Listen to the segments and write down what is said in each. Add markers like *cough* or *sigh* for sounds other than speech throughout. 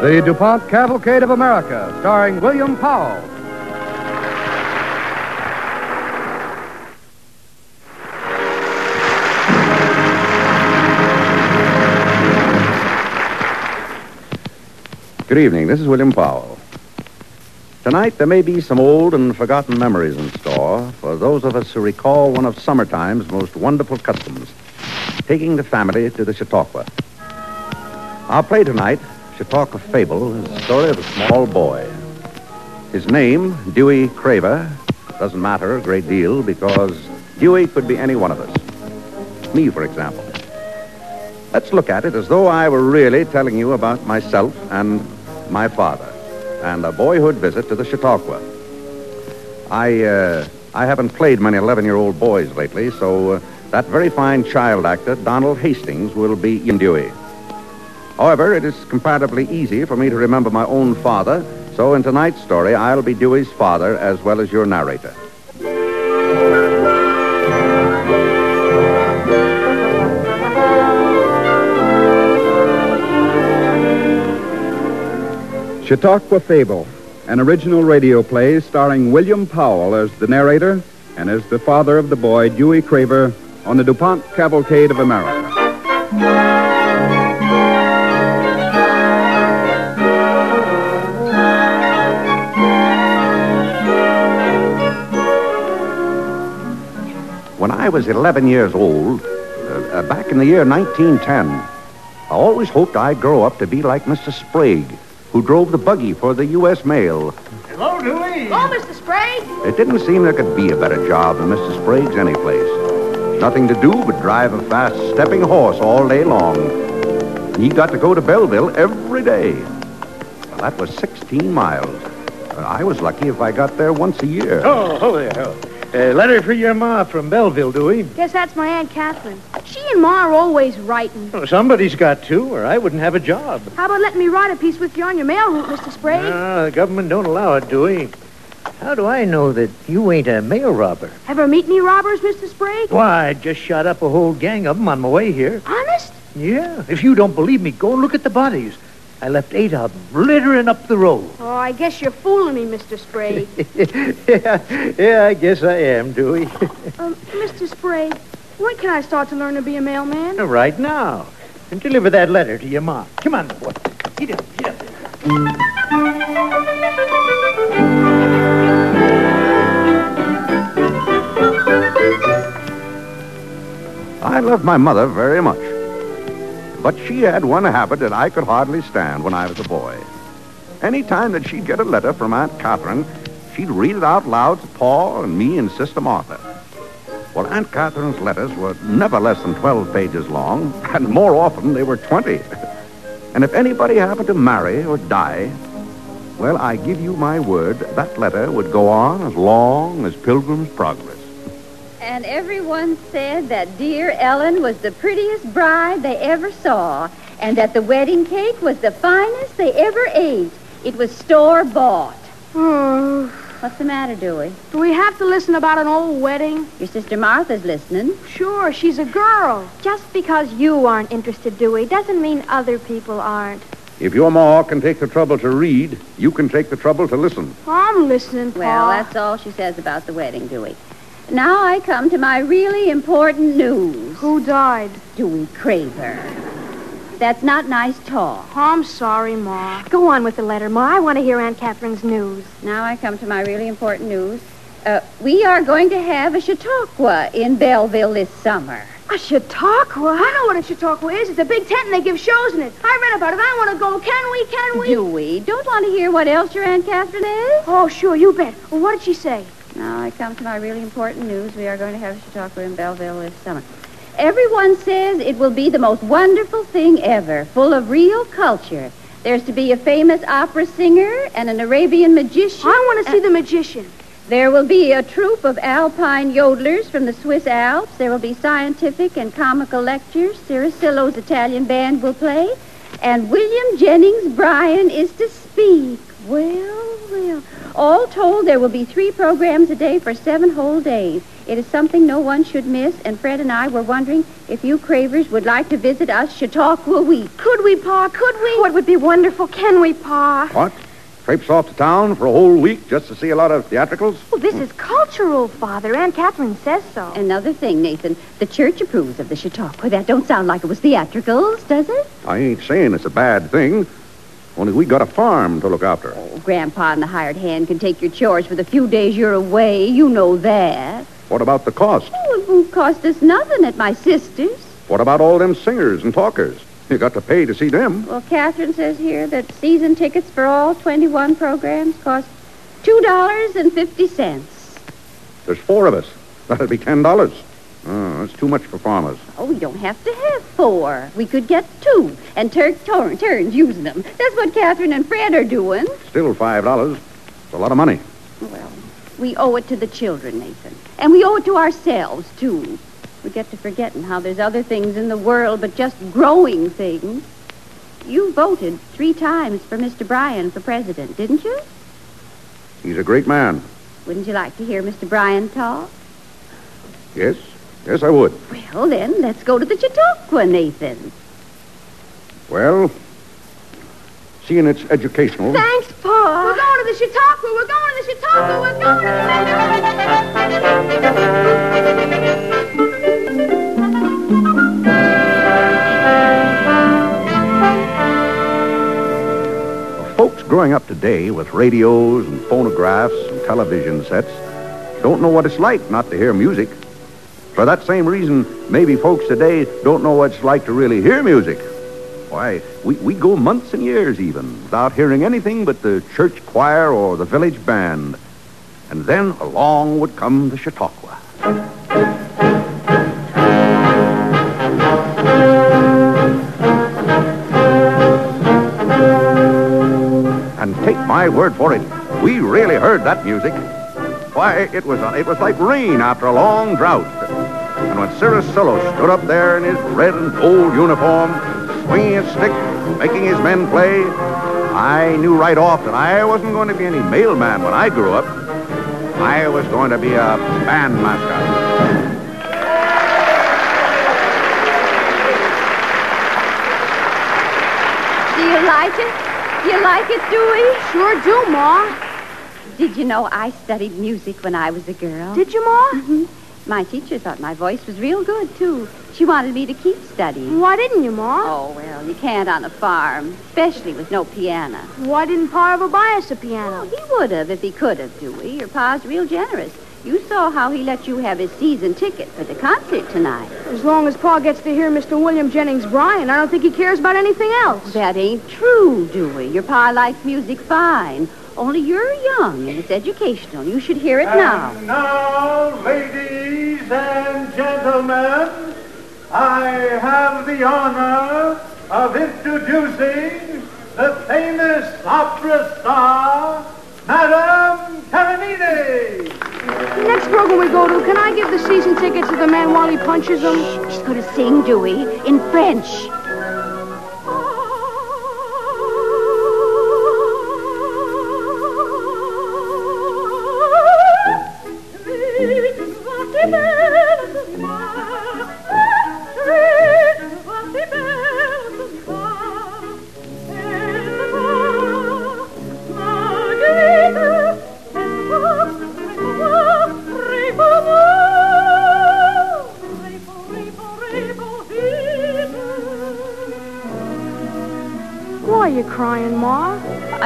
The DuPont Cavalcade of America, starring William Powell. Good evening. This is William Powell. Tonight, there may be some old and forgotten memories in store for those of us who recall one of summertime's most wonderful customs taking the family to the Chautauqua. Our play tonight, Chautauqua Fable, is the story of a small boy. His name, Dewey Craver, doesn't matter a great deal because Dewey could be any one of us. Me, for example. Let's look at it as though I were really telling you about myself and my father and a boyhood visit to the Chautauqua. I, uh, I haven't played many 11-year-old boys lately, so uh, that very fine child actor, Donald Hastings, will be Ian Dewey. However, it is comparatively easy for me to remember my own father, so in tonight's story, I'll be Dewey's father as well as your narrator. Chautauqua Fable, an original radio play starring William Powell as the narrator and as the father of the boy, Dewey Craver, on the DuPont Cavalcade of America. When I was 11 years old, uh, uh, back in the year 1910, I always hoped I'd grow up to be like Mr. Sprague, who drove the buggy for the U.S. mail. Hello, Dewey. Oh, Mr. Sprague. It didn't seem there could be a better job than Mr. Sprague's anyplace. Nothing to do but drive a fast stepping horse all day long. And he got to go to Belleville every day. Well, that was 16 miles. Uh, I was lucky if I got there once a year. Oh, there. Oh. Uh, letter for your ma from Belleville, do Dewey. Guess that's my Aunt Catherine. She and Ma are always writing. Oh, somebody's got to, or I wouldn't have a job. How about letting me write a piece with you on your mail route, Mr. Sprague? Ah, the government don't allow it, do Dewey. How do I know that you ain't a mail robber? Ever meet any robbers, Mr. Sprague? Why, I just shot up a whole gang of 'em on my way here. Honest? Yeah. If you don't believe me, go and look at the bodies. I left eight of 'em littering up the road. *laughs* Oh, I guess you're fooling me, Mr. Sprague. *laughs* yeah, yeah, I guess I am, Dewey. *laughs* um, Mr. Sprague, when can I start to learn to be a mailman? right now. And deliver that letter to your ma. Come on, boy. Get up, get up. I love my mother very much. But she had one habit that I could hardly stand when I was a boy. Any time that she'd get a letter from Aunt Catherine, she'd read it out loud to Pa and me and Sister Martha. Well, Aunt Catherine's letters were never less than 12 pages long, *laughs* and more often they were 20. *laughs* And if anybody happened to marry or die, well, I give you my word, that letter would go on as long as Pilgrim's Progress. And everyone said that dear Ellen was the prettiest bride they ever saw, and that the wedding cake was the finest they ever ate. It was store bought. Oh, What's the matter, Dewey? do we have to listen about an old wedding? Your sister Martha's listening. Sure, she's a girl. Just because you aren't interested, Dewey, doesn't mean other people aren't. If your ma can take the trouble to read, you can take the trouble to listen. I'm listening, Pa. Well, that's all she says about the wedding, Dewey. Now I come to my really important news. Who died? Dewey Craver. That's not nice talk. I'm sorry, Ma. Go on with the letter, Ma. I want to hear Aunt Catherine's news. Now I come to my really important news. Uh, we are going to have a Chautauqua in Belleville this summer. A Chautauqua? I know what a Chautauqua is. It's a big tent and they give shows in it. I read about it. I want to go. Can we? Can we? Dewey, don't want to hear what else your Aunt Catherine is? Oh, sure, you bet. Well, what did she say? Now I come to my really important news. We are going to have a Chautauqua in Belleville this summer. Everyone says it will be the most wonderful thing ever, full of real culture. There's to be a famous opera singer and an Arabian magician. I want to see the magician. There will be a troupe of alpine yodelers from the Swiss Alps. There will be scientific and comical lectures. Ciricello's Italian band will play. And William Jennings Bryan is to speak. Well, well. All told, there will be three programs a day for seven whole days. It is something no one should miss, and Fred and I were wondering if you cravers would like to visit us Chautauqua week. Could we, Pa? Could we? Oh, it would be wonderful. Can we, Pa? What? Traipse off to town for a whole week just to see a lot of theatricals? Well, this is cultural, Father. Aunt Catherine says so. Another thing, Nathan, the church approves of the Chautauqua. That don't sound like it was theatricals, does it? I ain't saying it's a bad thing. Only we got a farm to look after. Oh, Grandpa and the hired hand can take your chores for the few days you're away. You know that. What about the cost? Oh, it won't cost us nothing at my sister's. What about all them singers and talkers? You got to pay to see them. Well, Catherine says here that season tickets for all 21 programs cost $2.50. There's four of us. That'll be ten dollars. Oh, that's too much for farmers. Oh, we don't have to have four. We could get two and turn, turn, turns using them. That's what Catherine and Fred are doing. Still five dollars. It's a lot of money. Well, we owe it to the children, Nathan. And we owe it to ourselves, too. We get to forgetting how there's other things in the world but just growing things. You voted three times for Mr. Bryan for president, didn't you? He's a great man. Wouldn't you like to hear Mr. Bryan talk? Yes, yes, I would. Well, then, let's go to the Chautauqua, Nathan. Well, seeing it's educational. Thanks, Pa. We're going to the Chautauqua. We're going to the Chautauqua. We're going to the. Folks growing up today with radios and phonographs and television sets don't know what it's like not to hear music. For that same reason, maybe folks today don't know what it's like to really hear music. Why, we, we go months and years even without hearing anything but the church choir or the village band. And then along would come the Chautauqua. And take my word for it, we really heard that music. Why, it was it was like rain after a long drought. And when Ciricello stood up there in his red and gold uniform, swinging his stick, making his men play, I knew right off that I wasn't going to be any mailman when I grew up. I was going to be a band mascot. Do you like it? Do you like it, Dewey? Sure do, Ma. Did you know I studied music when I was a girl? Did you, Ma? hmm My teacher thought my voice was real good, too. She wanted me to keep studying. Why didn't you, Ma? Oh, well, you can't on a farm, especially with no piano. Why didn't Pa ever buy us a piano? Oh, he would have if he could have, Dewey. Your pa's real generous. You saw how he let you have his season ticket for the concert tonight. As long as Pa gets to hear Mr. William Jennings Bryan, I don't think he cares about anything else. That ain't true, Dewey. Your pa likes music fine. Only you're young and it's educational. You should hear it now. And now, ladies and gentlemen, I have the honor of introducing the famous opera star, Madame Taranini. Next program we go to, can I give the season ticket to the man while he punches him? She's going to sing, Dewey, in French.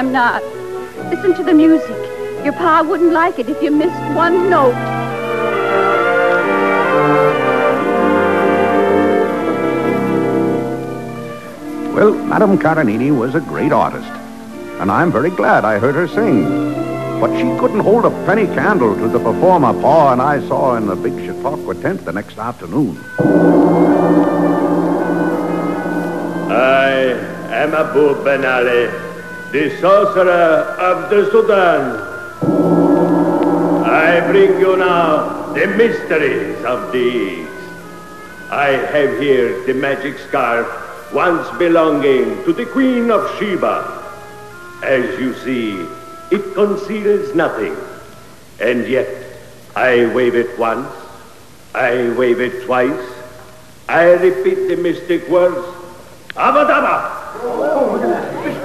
I'm not. Listen to the music. Your pa wouldn't like it if you missed one note. Well, Madame Caranini was a great artist, and I'm very glad I heard her sing. But she couldn't hold a penny candle to the performer Pa and I saw in the big Chautauqua tent the next afternoon. I am Abu Ben Ali, the sorcerer of the Sudan. I bring you now the mysteries of the East. I have here the magic scarf once belonging to the Queen of Sheba. As you see, it conceals nothing. And yet, I wave it once, I wave it twice. I repeat the mystic words, Abadaba.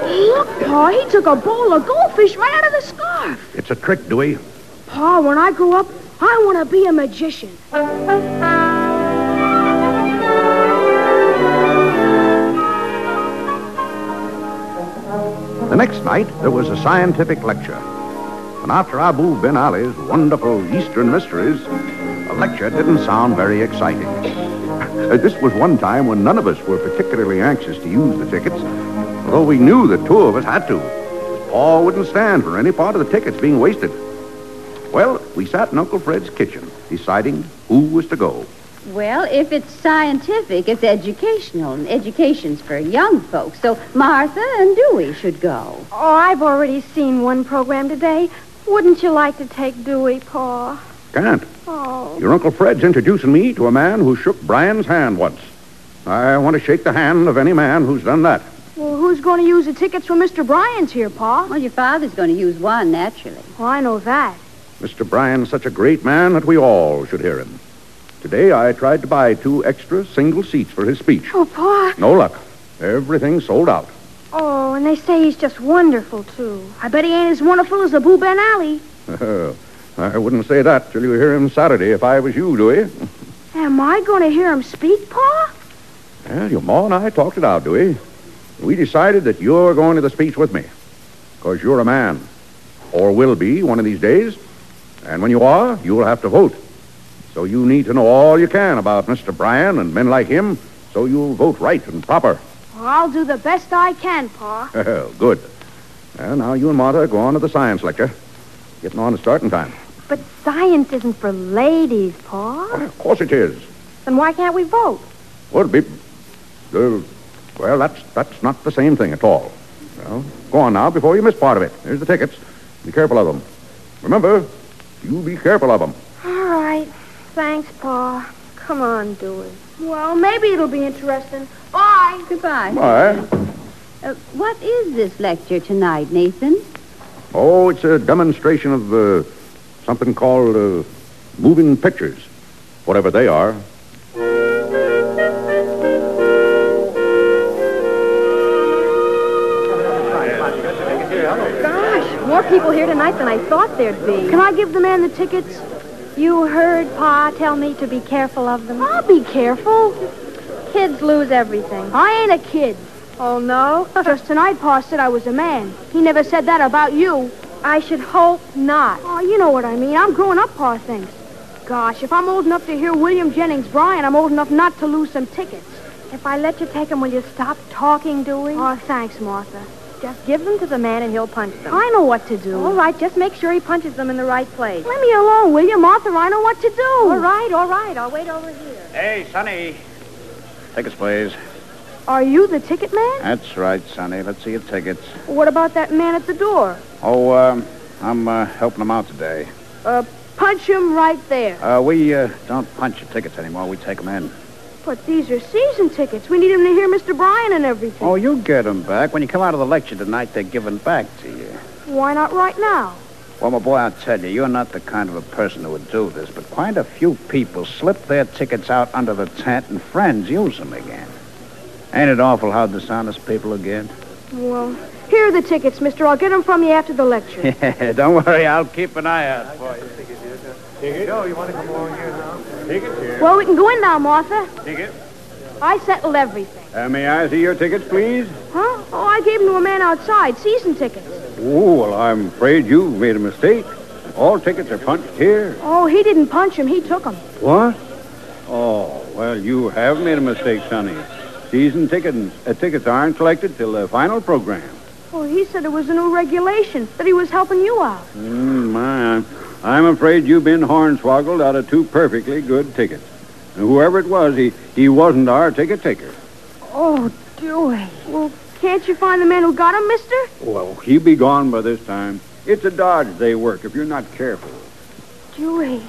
Look, Pa, he took a bowl of goldfish right out of the scarf. It's a trick, Dewey. Pa, when I grow up, I want to be a magician. The next night, there was a scientific lecture. And after Abu Ben Ali's wonderful Eastern mysteries, the lecture didn't sound very exciting. *laughs* This was one time when none of us were particularly anxious to use the tickets, although we knew the two of us had to. Pa wouldn't stand for any part of the tickets being wasted. Well, we sat in Uncle Fred's kitchen, deciding who was to go. Well, if it's scientific, it's educational, and education's for young folks. So Martha and Dewey should go. Oh, I've already seen one program today. Wouldn't you like to take Dewey, Pa? Can't. Oh. Your Uncle Fred's introducing me to a man who shook Bryan's hand once. I want to shake the hand of any man who's done that. Well, who's going to use the tickets when Mr. Bryan's here, Pa? Well, your father's going to use one, naturally. Well, I know that. Mr. Bryan's such a great man that we all should hear him. Today I tried to buy two extra single seats for his speech. Oh, Pa. No luck. Everything sold out. Oh, and they say he's just wonderful, too. I bet he ain't as wonderful as Abu Ben Ali. *laughs* I wouldn't say that till you hear him Saturday if I was you, Dewey. *laughs* Am I going to hear him speak, Pa? Well, your ma and I talked it out, Dewey. We decided that you're going to the speech with me. Because you're a man. Or will be one of these days. And when you are, you'll have to vote. So you need to know all you can about Mr. Bryan and men like him so you'll vote right and proper. Well, I'll do the best I can, Pa. *laughs* Well, good. Well, now you and Martha go on to the science lecture. Getting on to starting time. But science isn't for ladies, Pa. Of course it is. Then why can't we vote? Would be. Uh, well, that's that's not the same thing at all. Well, go on now before you miss part of it. Here's the tickets. Be careful of them. Remember, you be careful of them. All right. Thanks, Pa. Come on, Dewey. Well, maybe it'll be interesting. Bye. Goodbye. Bye. Uh, what is this lecture tonight, Nathan? Oh, it's a demonstration of uh, something called uh, moving pictures, whatever they are. People here tonight than I thought there'd be. Can I give the man the tickets? You heard Pa tell me to be careful of them. I'll be careful. Kids lose everything. I ain't a kid. Oh, no? *laughs* Just tonight, Pa said I was a man. He never said that about you. I should hope not. Oh, you know what I mean. I'm growing up, Pa thinks. Gosh, if I'm old enough to hear William Jennings Bryan, I'm old enough not to lose some tickets. If I let you take them, will you stop talking, Dewey? Oh, thanks, Martha. Just give them to the man and he'll punch them. I know what to do. All right, just make sure he punches them in the right place. Let me alone, will you, Martha? I know what to do. All right, all right. I'll wait over here. Hey, Sonny. Tickets, please. Are you the ticket man? That's right, Sonny. Let's see your tickets. What about that man at the door? Oh, um, I'm uh, helping him out today. Uh, punch him right there. Uh, we uh, don't punch your tickets anymore. We take them in. But these are season tickets. We need them to hear Mr. Bryan and everything. Oh, you'll get them back. When you come out of the lecture tonight, they're given back to you. Why not right now? Well, my boy, I'll tell you, you're not the kind of a person who would do this, but quite a few people slip their tickets out under the tent and friends use them again. Ain't it awful how dishonest people are get? Well, here are the tickets, mister. I'll get them from you after the lecture. *laughs* Yeah, don't worry. I'll keep an eye out for you. Well, we can go in now, Martha. Ticket? I settled everything. Uh, may I see your tickets, please? Huh? Oh, I gave them to a man outside. Season tickets. Oh, well, I'm afraid you've made a mistake. All tickets are punched here. Oh, he didn't punch him. He took them. What? Oh, well, you have made a mistake, Sonny. Season tickets, uh, tickets aren't collected till the final program. Well, he said it was a new regulation, that he was helping you out. Mm, my, I'm, I'm afraid you've been hornswoggled out of two perfectly good tickets. And whoever it was, he, he wasn't our ticket taker. Oh, Dewey. Well, can't you find the man who got him, mister? Well, he'll be gone by this time. It's a dodge they work if you're not careful. Dewey.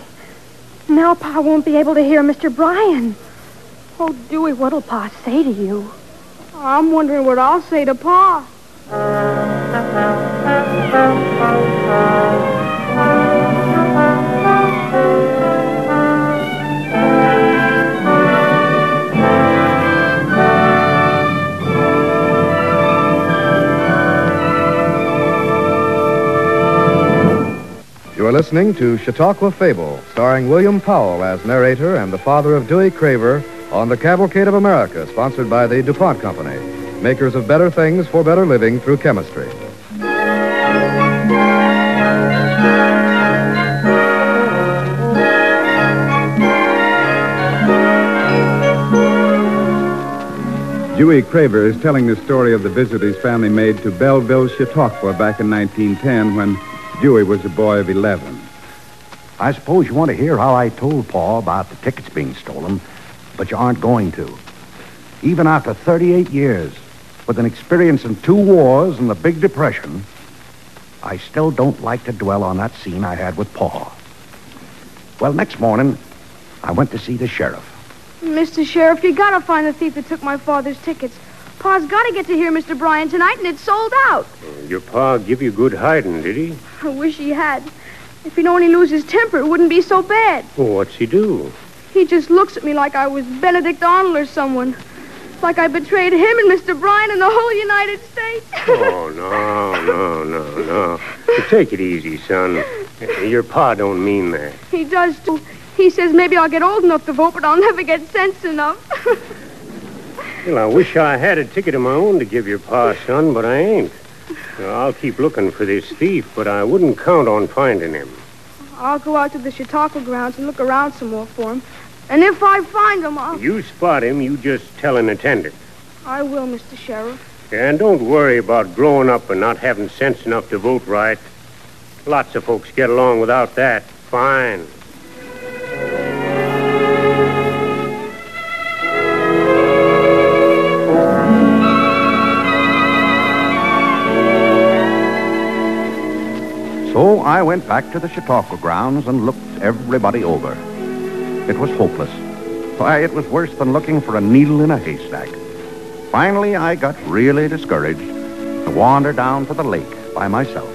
Now Pa won't be able to hear Mr. Bryan. Oh, Dewey, what'll Pa say to you? I'm wondering what I'll say to Pa. Are listening to Chautauqua Fable, starring William Powell as narrator and the father of Dewey Craver on the Cavalcade of America, sponsored by the DuPont Company, makers of better things for better living through chemistry. Dewey Craver is telling the story of the visit his family made to Belleville, Chautauqua back in 1910 when Dewey was a boy of 11. I suppose you want to hear how I told Pa about the tickets being stolen, but you aren't going to. Even after 38 years, with an experience in two wars and the Big Depression, I still don't like to dwell on that scene I had with Pa. Well, next morning, I went to see the sheriff. Mr. Sheriff, you gotta find the thief that took my father's tickets. Pa's gotta get to hear Mr. Bryan tonight, and it's sold out. Your pa give you good hiding, did he? I wish he had. If he'd only lose his temper, it wouldn't be so bad. Well, what's he do? He just looks at me like I was Benedict Arnold or someone. Like I betrayed him and Mr. Bryan and the whole United States. *laughs* Oh, no, no, no, no. You take it easy, son. Your pa don't mean that. he does, too. He says maybe I'll get old enough to vote, but I'll never get sense enough. *laughs* Well, I wish I had a ticket of my own to give your pa, son, but I ain't. I'll keep looking for this thief, but I wouldn't count on finding him. I'll go out to the Chautauqua grounds and look around some more for him. And if I find him, I'll... You spot him, you just tell an attendant. I will, Mr. Sheriff. And don't worry about growing up and not having sense enough to vote right. Lots of folks get along without that. Fine. So I went back to the Chautauqua grounds and looked everybody over. It was hopeless. Why, it was worse than looking for a needle in a haystack. Finally, I got really discouraged to wander down to the lake by myself.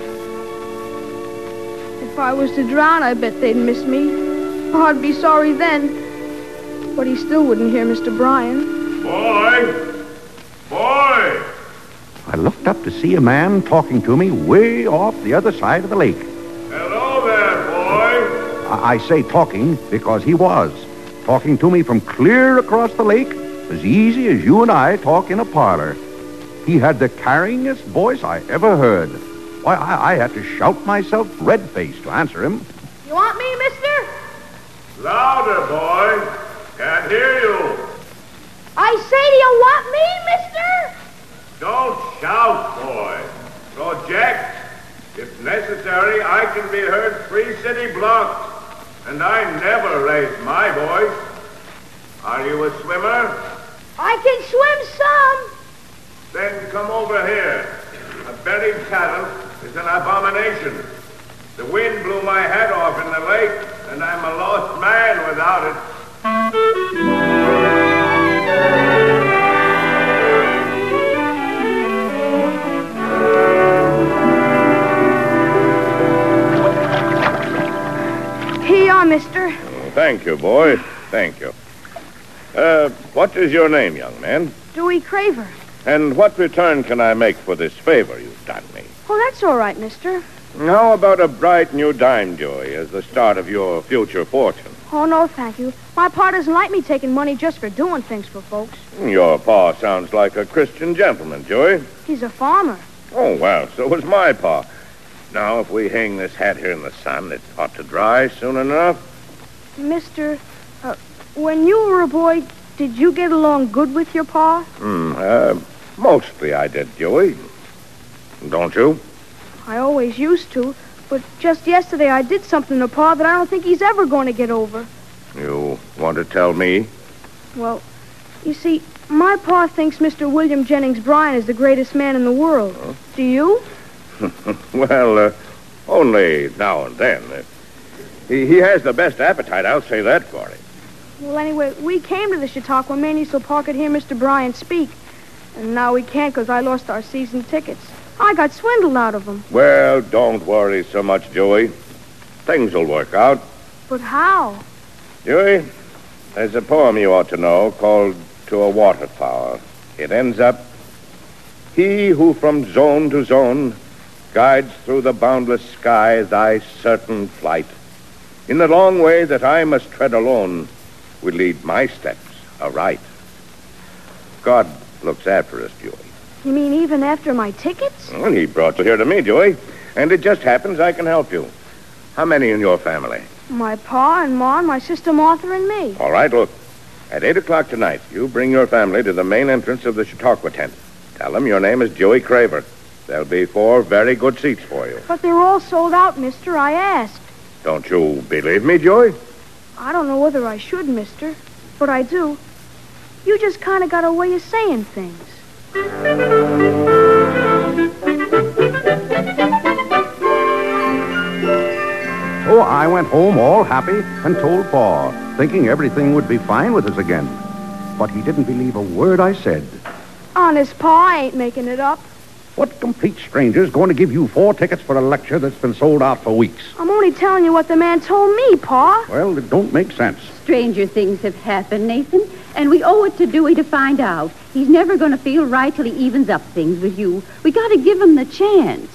If I was to drown, I bet they'd miss me. I'd be sorry then. But he still wouldn't hear Mr. Bryan. Boy! Boy! I looked up to see a man talking to me way off the other side of the lake. Hello there, boy. I, I say talking because he was. Talking to me from clear across the lake, as easy as you and I talk in a parlor. He had the carryingest voice I ever heard. Why, I, I had to shout myself red-faced to answer him. You want me, mister? Louder, boy. Can't hear you. I say, do you want me, mister? Don't shout, boy. Project. If necessary, I can be heard three city blocks. And I never raise my voice. Are you a swimmer? I can swim some. Then come over here. A buried cattle is an abomination. The wind blew my head off in the lake, and I'm a lost man without it. Thank you, boy. Thank you. Uh, what is your name, young man? Dewey Craver. And what return can I make for this favor you've done me? Oh, that's all right, mister. How about a bright new dime, Joey, as the start of your future fortune? Oh, no, thank you. My pa doesn't like me taking money just for doing things for folks. Your pa sounds like a Christian gentleman, Joey. He's a farmer. Oh, well, so was my pa. Now, if we hang this hat here in the sun, it ought to dry soon enough. Mister, uh, when you were a boy, did you get along good with your pa? Hmm, uh, mostly I did, Joey. Don't you? I always used to, but just yesterday I did something to pa that I don't think he's ever going to get over. You want to tell me? Well, you see, my pa thinks Mr. William Jennings Bryan is the greatest man in the world. Do you? *laughs* well, uh, only now and then. He, he has the best appetite, I'll say that for him. Well, anyway, we came to the Chautauqua mainly so Pa could hear Mr. Bryan speak. And now we can't because I lost our season tickets. I got swindled out of them. Well, don't worry so much, Joey. Things will work out. But how? Joey, there's a poem you ought to know called To a Waterfowl. It ends up, He who from zone to zone guides through the boundless sky thy certain flight. In the long way that I must tread alone will lead my steps aright. God looks after us, Dewey. You mean even after my tickets? Well, he brought you here to me, Dewey. And it just happens I can help you. How many in your family? My pa and ma and my sister Martha and me. All right, look. At 8 o'clock tonight, you bring your family to the main entrance of the Chautauqua tent. Tell them your name is Joey Craver. There'll be four very good seats for you. But they're all sold out, mister. I asked. Don't you believe me, Joey? I don't know whether I should, mister, but I do. You just kind of got a way of saying things. So I went home all happy and told Pa, thinking everything would be fine with us again. But he didn't believe a word I said. Honest, Pa, I ain't making it up. What complete stranger's going to give you four tickets for a lecture that's been sold out for weeks? I'm only telling you what the man told me, Pa. Well, it don't make sense. Stranger things have happened, Nathan, and we owe it to Dewey to find out. He's never going to feel right till he evens up things with you. We got to give him the chance.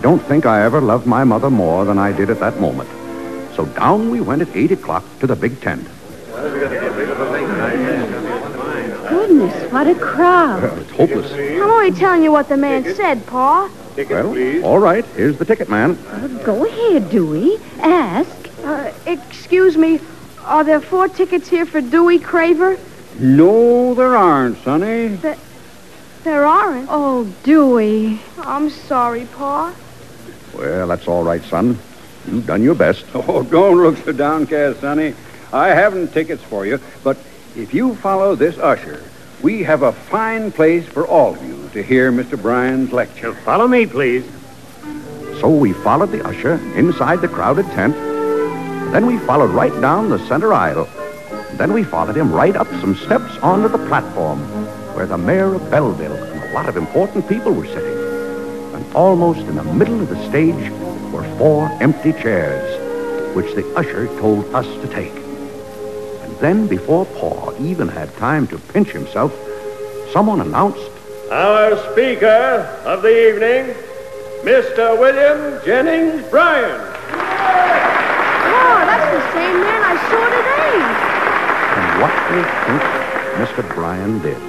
Don't think I ever loved my mother more than I did at that moment. So down we went at 8 o'clock to the big tent. Goodness, what a crowd. *laughs* It's hopeless. I'm only telling you what the man said, Pa. Well, all right. Here's the ticket man. Uh, go ahead, Dewey. Ask. Uh, excuse me, are there four tickets here for Dewey Craver? No, there aren't, Sonny. There aren't. Oh, Dewey. I'm sorry, Pa. Well, that's all right, son. You've done your best. *laughs* Oh, don't look so downcast, Sonny. I haven't tickets for you, but if you follow this usher, we have a fine place for all of you to hear Mr. Bryan's lecture. Follow me, please. So we followed the usher inside the crowded tent. Then we followed right down the center aisle. Then we followed him right up some steps onto the platform where the mayor of Belleville and a lot of important people were sitting. And almost in the middle of the stage were four empty chairs, which the usher told us to take. And then, before Pa even had time to pinch himself, someone announced, Our speaker of the evening, Mr. William Jennings Bryan. Oh, that's the same man I saw today. and what do you think Mr. Bryan did?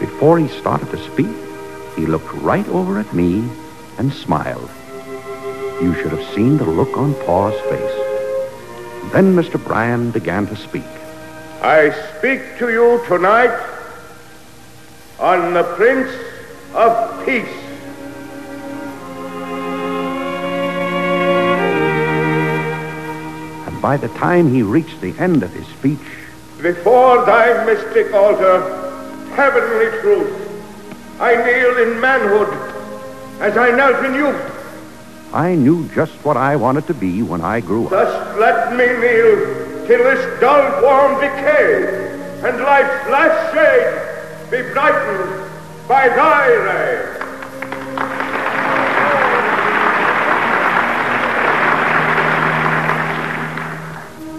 Before he started to speak, he looked right over at me and smiled. You should have seen the look on Pa's face. Then Mr. Bryan began to speak. I speak to you tonight on the Prince of Peace. And by the time he reached the end of his speech, Before thy mystic altar, heavenly truth, I kneel in manhood as I knelt in youth. I knew just what I wanted to be when I grew up. Thus let me kneel till this dull form decay and life's last shade be brightened by thy ray.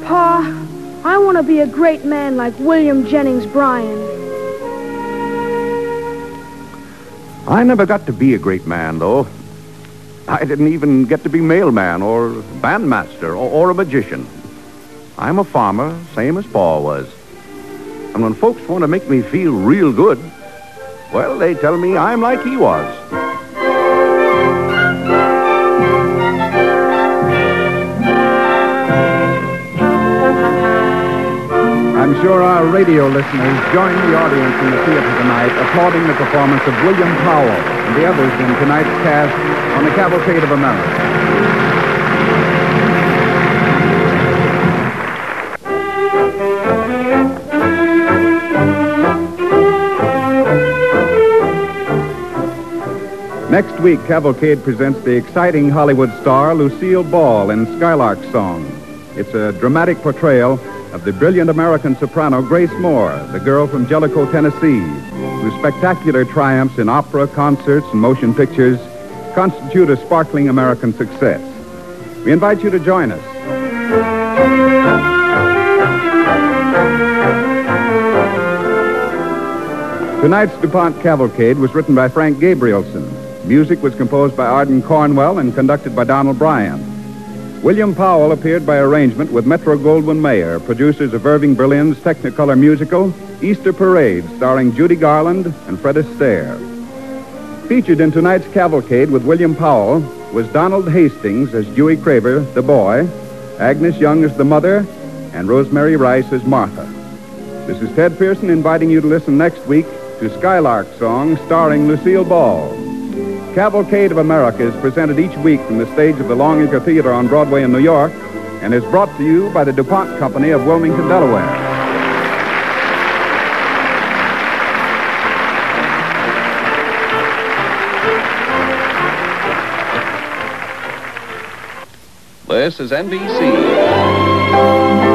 Pa, I want to be a great man like William Jennings Bryan. I never got to be a great man, though. I didn't even get to be mailman or bandmaster or, or a magician. I'm a farmer, same as Pa was. And when folks want to make me feel real good, well, they tell me I'm like he was. I'm sure our radio listeners join the audience in the theater tonight applauding the performance of William Powell and the others in tonight's cast on the Cavalcade of America. Next week, Cavalcade presents the exciting Hollywood star Lucille Ball in Skylark Song. It's a dramatic portrayal of the brilliant American soprano Grace Moore, the girl from Jellico, Tennessee, whose spectacular triumphs in opera, concerts, and motion pictures constitute a sparkling American success. We invite you to join us. Tonight's DuPont Cavalcade was written by Frank Gabrielson. Music was composed by Ardon Cornwell and conducted by Donald Bryan. William Powell appeared by arrangement with Metro Goldwyn Mayer, producers of Irving Berlin's Technicolor musical Easter Parade, starring Judy Garland and Fred Astaire. Featured in tonight's cavalcade with William Powell was Donald Hastings as Dewey Craver, the boy, Agnes Young as the mother, and Rosemary Rice as Martha. This is Ted Pearson inviting you to listen next week to Skylark Song starring Lucille Ball. Cavalcade of America is presented each week from the stage of the Longacre Theater on Broadway in New York and is brought to you by the DuPont Company of Wilmington, Delaware. This is NBC.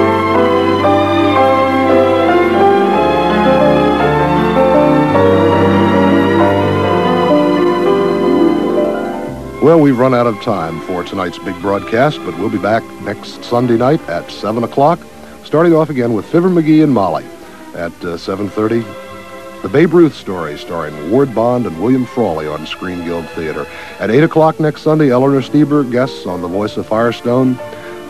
Well, we've run out of time for tonight's big broadcast, but we'll be back next Sunday night at 7 o'clock, starting off again with Fibber McGee and Molly at uh, 7.30. The Babe Ruth story starring Ward Bond and William Frawley on Screen Guild Theater. At 8 o'clock next Sunday, Eleanor Steber guests on The Voice of Firestone.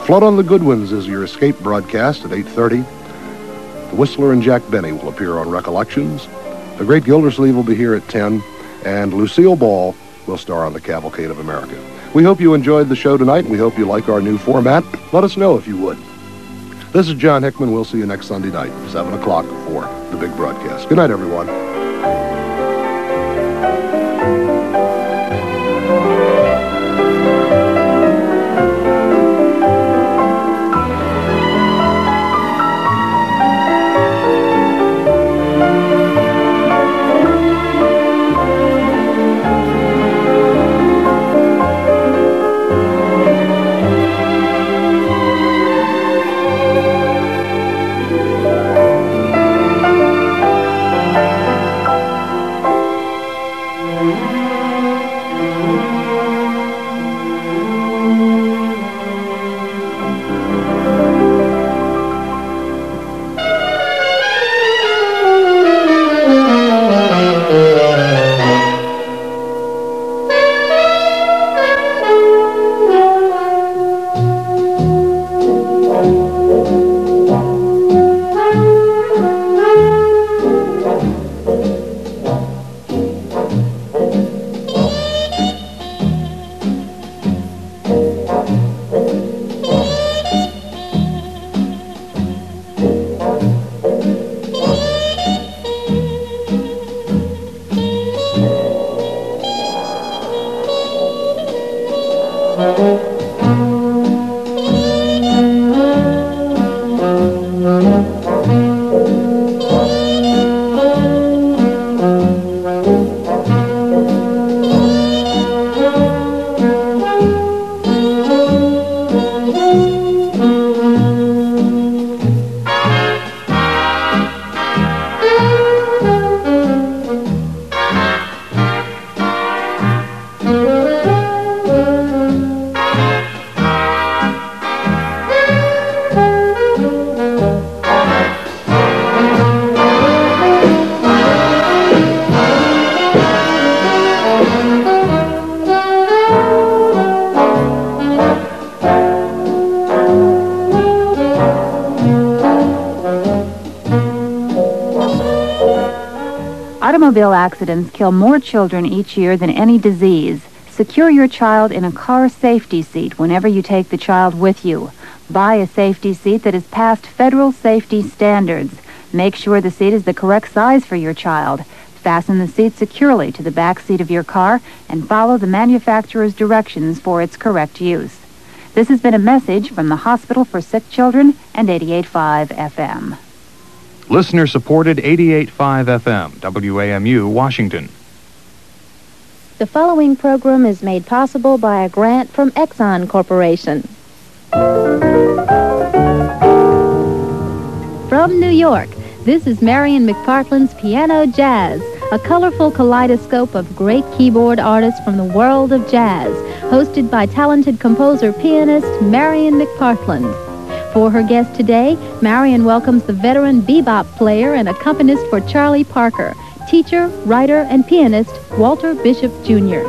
Flood on the Goodwins is your escape broadcast at 8.30. The Whistler and Jack Benny will appear on Recollections. The Great Gildersleeve will be here at 10, and Lucille Ball will star on the Cavalcade of America. We hope you enjoyed the show tonight. We hope you like our new format. Let us know if you would. This is John Hickman. We'll see you next Sunday night, 7 o'clock for the big broadcast. Good night, everyone. Accidents kill more children each year than any disease. Secure your child in a car safety seat whenever you take the child with you. Buy a safety seat that has passed federal safety standards. Make sure the seat is the correct size for your child. Fasten the seat securely to the back seat of your car and follow the manufacturer's directions for its correct use. This has been a message from the Hospital for Sick Children and 88.5 FM. Listener supported 88.5 FM, WAMU, Washington. The following program is made possible by a grant from Exxon Corporation. From New York, this is Marian McPartland's Piano Jazz a colorful kaleidoscope of great keyboard artists from the world of jazz, hosted by talented composer pianist Marion McPartland. For her guest today, Marian welcomes the veteran bebop player and accompanist for Charlie Parker, teacher, writer, and pianist Walter Bishop Jr.